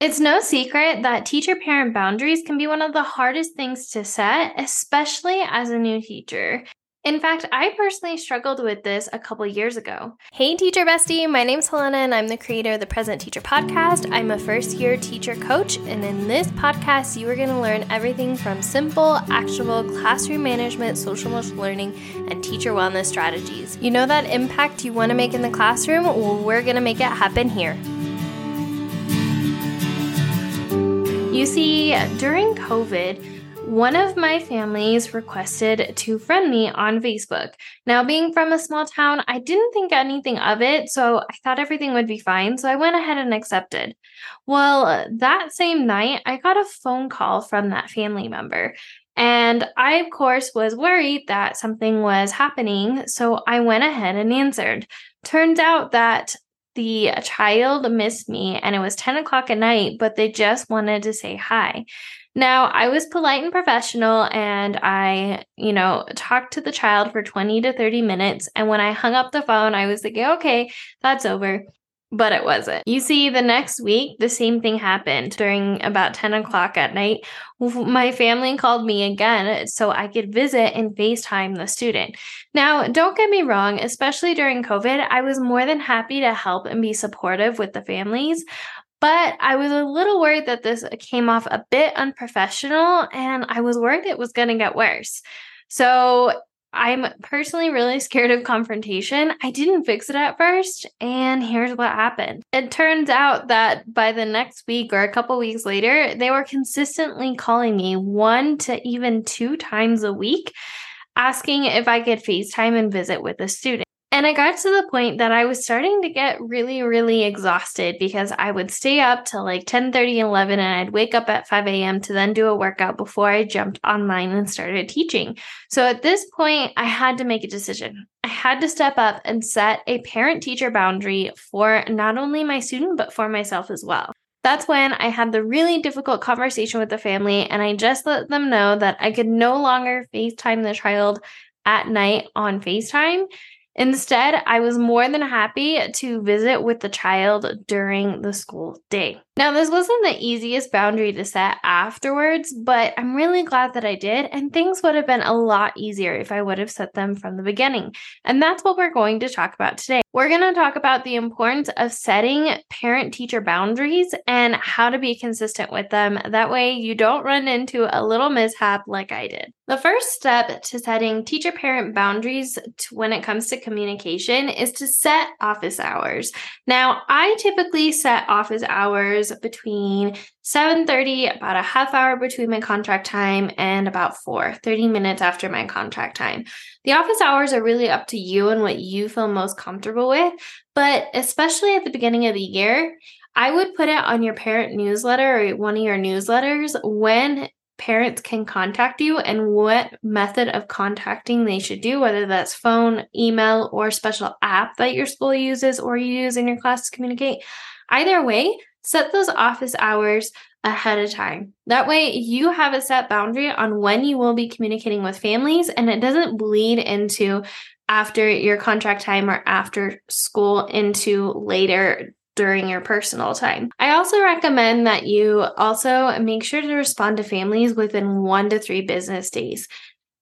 It's no secret that teacher parent boundaries can be one of the hardest things to set, especially as a new teacher. In fact, I personally struggled with this a couple years ago. Hey, teacher bestie, my name's Helena, and I'm the creator of the Present Teacher Podcast. I'm a first year teacher coach, and in this podcast, you are going to learn everything from simple, actionable classroom management, social emotional learning, and teacher wellness strategies. You know that impact you want to make in the classroom? Well, we're going to make it happen here. You see, during COVID, one of my families requested to friend me on Facebook. Now, being from a small town, I didn't think anything of it, so I thought everything would be fine, so I went ahead and accepted. Well, that same night, I got a phone call from that family member. And I, of course, was worried that something was happening, so I went ahead and answered. Turns out that the child missed me and it was 10 o'clock at night, but they just wanted to say hi. Now, I was polite and professional and I, you know, talked to the child for 20 to 30 minutes. And when I hung up the phone, I was thinking, okay, that's over but it wasn't. You see, the next week, the same thing happened during about 10 o'clock at night. My family called me again so I could visit and FaceTime the student. Now, don't get me wrong, especially during COVID, I was more than happy to help and be supportive with the families. But I was a little worried that this came off a bit unprofessional and I was worried it was going to get worse. So I'm personally really scared of confrontation. I didn't fix it at first, and here's what happened. It turns out that by the next week or a couple weeks later, they were consistently calling me one to even two times a week, asking if I could FaceTime and visit with a student. And I got to the point that I was starting to get really, really exhausted because I would stay up till like 10 30, 11, and I'd wake up at 5 a.m. to then do a workout before I jumped online and started teaching. So at this point, I had to make a decision. I had to step up and set a parent teacher boundary for not only my student, but for myself as well. That's when I had the really difficult conversation with the family, and I just let them know that I could no longer FaceTime the child at night on FaceTime Instead, I was more than happy to visit with the child during the school day. Now, this wasn't the easiest boundary to set afterwards, but I'm really glad that I did, and things would have been a lot easier if I would have set them from the beginning. And that's what we're going to talk about today. We're going to talk about the importance of setting parent teacher boundaries and how to be consistent with them. That way, you don't run into a little mishap like I did. The first step to setting teacher parent boundaries when it comes to communication is to set office hours. Now, I typically set office hours between 7:30 about a half hour between my contract time and about 4 30 minutes after my contract time. The office hours are really up to you and what you feel most comfortable with, but especially at the beginning of the year, I would put it on your parent newsletter or one of your newsletters when parents can contact you and what method of contacting they should do, whether that's phone, email, or special app that your school uses or you use in your class to communicate. Either way, set those office hours ahead of time. That way, you have a set boundary on when you will be communicating with families and it doesn't bleed into after your contract time or after school into later during your personal time. I also recommend that you also make sure to respond to families within one to three business days.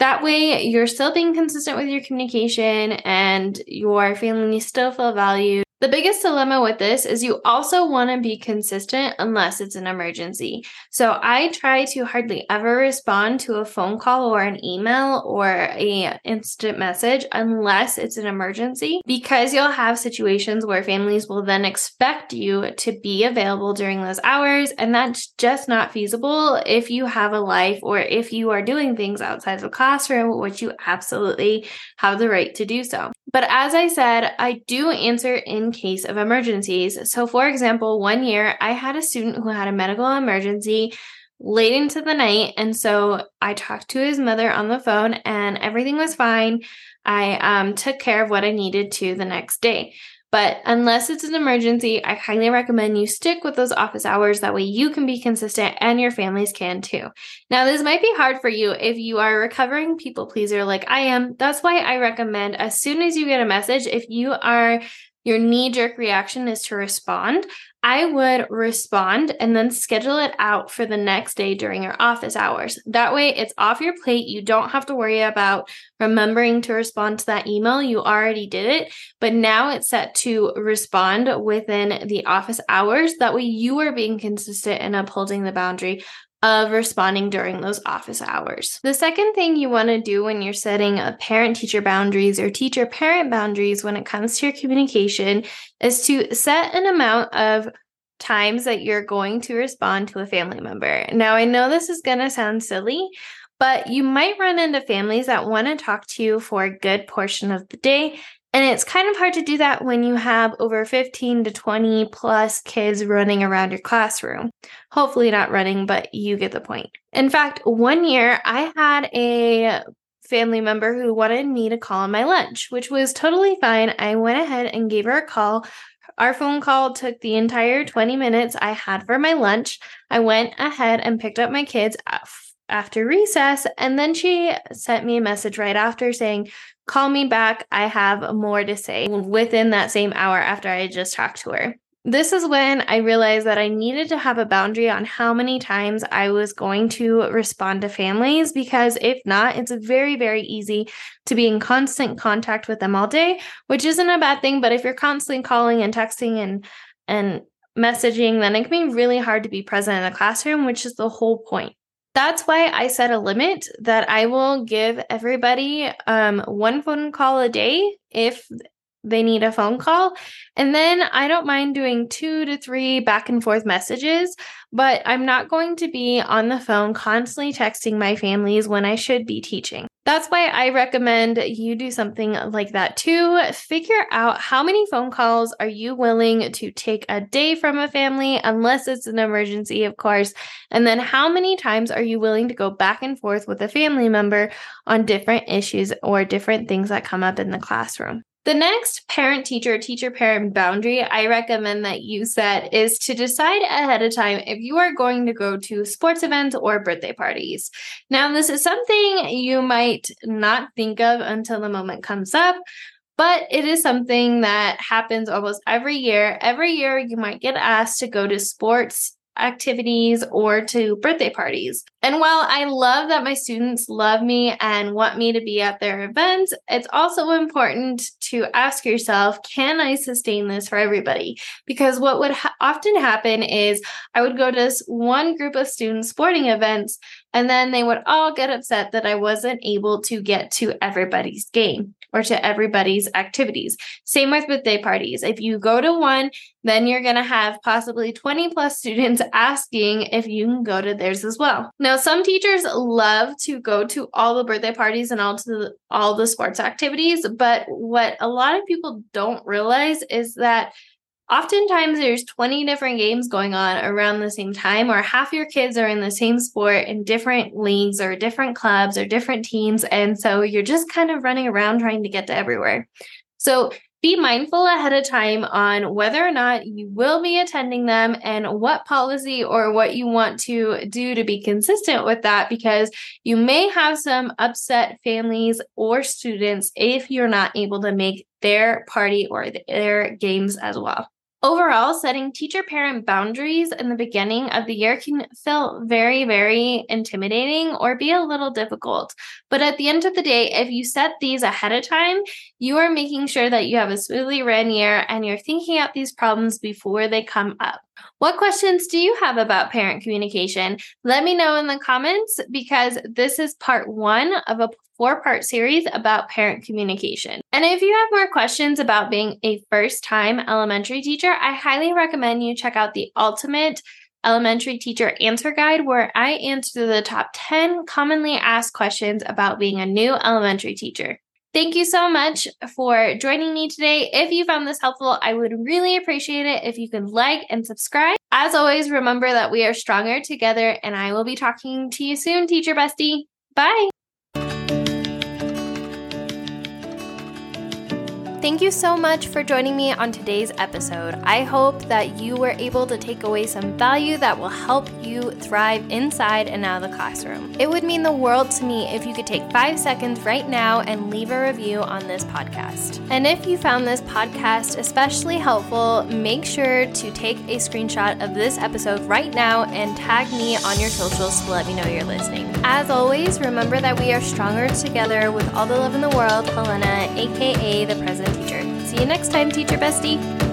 That way, you're still being consistent with your communication and your family still feel valued the biggest dilemma with this is you also want to be consistent unless it's an emergency. So I try to hardly ever respond to a phone call or an email or a instant message unless it's an emergency because you'll have situations where families will then expect you to be available during those hours and that's just not feasible if you have a life or if you are doing things outside the classroom which you absolutely have the right to do so. But as I said, I do answer in case of emergencies. So, for example, one year I had a student who had a medical emergency late into the night. And so I talked to his mother on the phone and everything was fine. I um, took care of what I needed to the next day. But unless it's an emergency, I highly recommend you stick with those office hours. That way you can be consistent and your families can too. Now, this might be hard for you if you are a recovering people pleaser like I am. That's why I recommend as soon as you get a message, if you are your knee jerk reaction is to respond, I would respond and then schedule it out for the next day during your office hours. That way, it's off your plate. You don't have to worry about remembering to respond to that email. You already did it, but now it's set to respond within the office hours. That way, you are being consistent and upholding the boundary of responding during those office hours. The second thing you want to do when you're setting a parent teacher boundaries or teacher parent boundaries when it comes to your communication is to set an amount of times that you're going to respond to a family member. Now, I know this is going to sound silly, but you might run into families that want to talk to you for a good portion of the day and it's kind of hard to do that when you have over 15 to 20 plus kids running around your classroom. Hopefully, not running, but you get the point. In fact, one year I had a family member who wanted me to call on my lunch, which was totally fine. I went ahead and gave her a call. Our phone call took the entire 20 minutes I had for my lunch. I went ahead and picked up my kids after recess, and then she sent me a message right after saying, Call me back. I have more to say within that same hour after I just talked to her. This is when I realized that I needed to have a boundary on how many times I was going to respond to families because if not, it's very, very easy to be in constant contact with them all day, which isn't a bad thing. But if you're constantly calling and texting and, and messaging, then it can be really hard to be present in the classroom, which is the whole point that's why I set a limit that I will give everybody um, one phone call a day if they need a phone call. And then I don't mind doing two to three back and forth messages, but I'm not going to be on the phone constantly texting my families when I should be teaching. That's why I recommend you do something like that too. Figure out how many phone calls are you willing to take a day from a family, unless it's an emergency, of course. And then how many times are you willing to go back and forth with a family member on different issues or different things that come up in the classroom? The next parent teacher, teacher parent boundary I recommend that you set is to decide ahead of time if you are going to go to sports events or birthday parties. Now, this is something you might not think of until the moment comes up, but it is something that happens almost every year. Every year, you might get asked to go to sports activities or to birthday parties. And while I love that my students love me and want me to be at their events, it's also important to ask yourself, can I sustain this for everybody? Because what would ha- often happen is I would go to one group of students sporting events and then they would all get upset that I wasn't able to get to everybody's game or to everybody's activities. Same with birthday parties. If you go to one, then you're going to have possibly 20 plus students asking if you can go to theirs as well. Now, some teachers love to go to all the birthday parties and all to the, all the sports activities, but what a lot of people don't realize is that oftentimes there's 20 different games going on around the same time or half your kids are in the same sport in different leagues or different clubs or different teams and so you're just kind of running around trying to get to everywhere. So be mindful ahead of time on whether or not you will be attending them and what policy or what you want to do to be consistent with that because you may have some upset families or students if you're not able to make their party or their games as well. Overall, setting teacher parent boundaries in the beginning of the year can feel very, very intimidating or be a little difficult. But at the end of the day, if you set these ahead of time, you are making sure that you have a smoothly ran year and you're thinking out these problems before they come up. What questions do you have about parent communication? Let me know in the comments because this is part one of a four part series about parent communication. And if you have more questions about being a first time elementary teacher, I highly recommend you check out the Ultimate Elementary Teacher Answer Guide, where I answer the top 10 commonly asked questions about being a new elementary teacher. Thank you so much for joining me today. If you found this helpful, I would really appreciate it if you could like and subscribe. As always, remember that we are stronger together, and I will be talking to you soon, Teacher Bestie. Bye. Thank you so much for joining me on today's episode. I hope that you were able to take away some value that will help you thrive inside and out of the classroom. It would mean the world to me if you could take five seconds right now and leave a review on this podcast. And if you found this podcast especially helpful, make sure to take a screenshot of this episode right now and tag me on your socials to let me know you're listening. As always, remember that we are stronger together with all the love in the world. Helena, aka the President. See you next time, Teacher Bestie.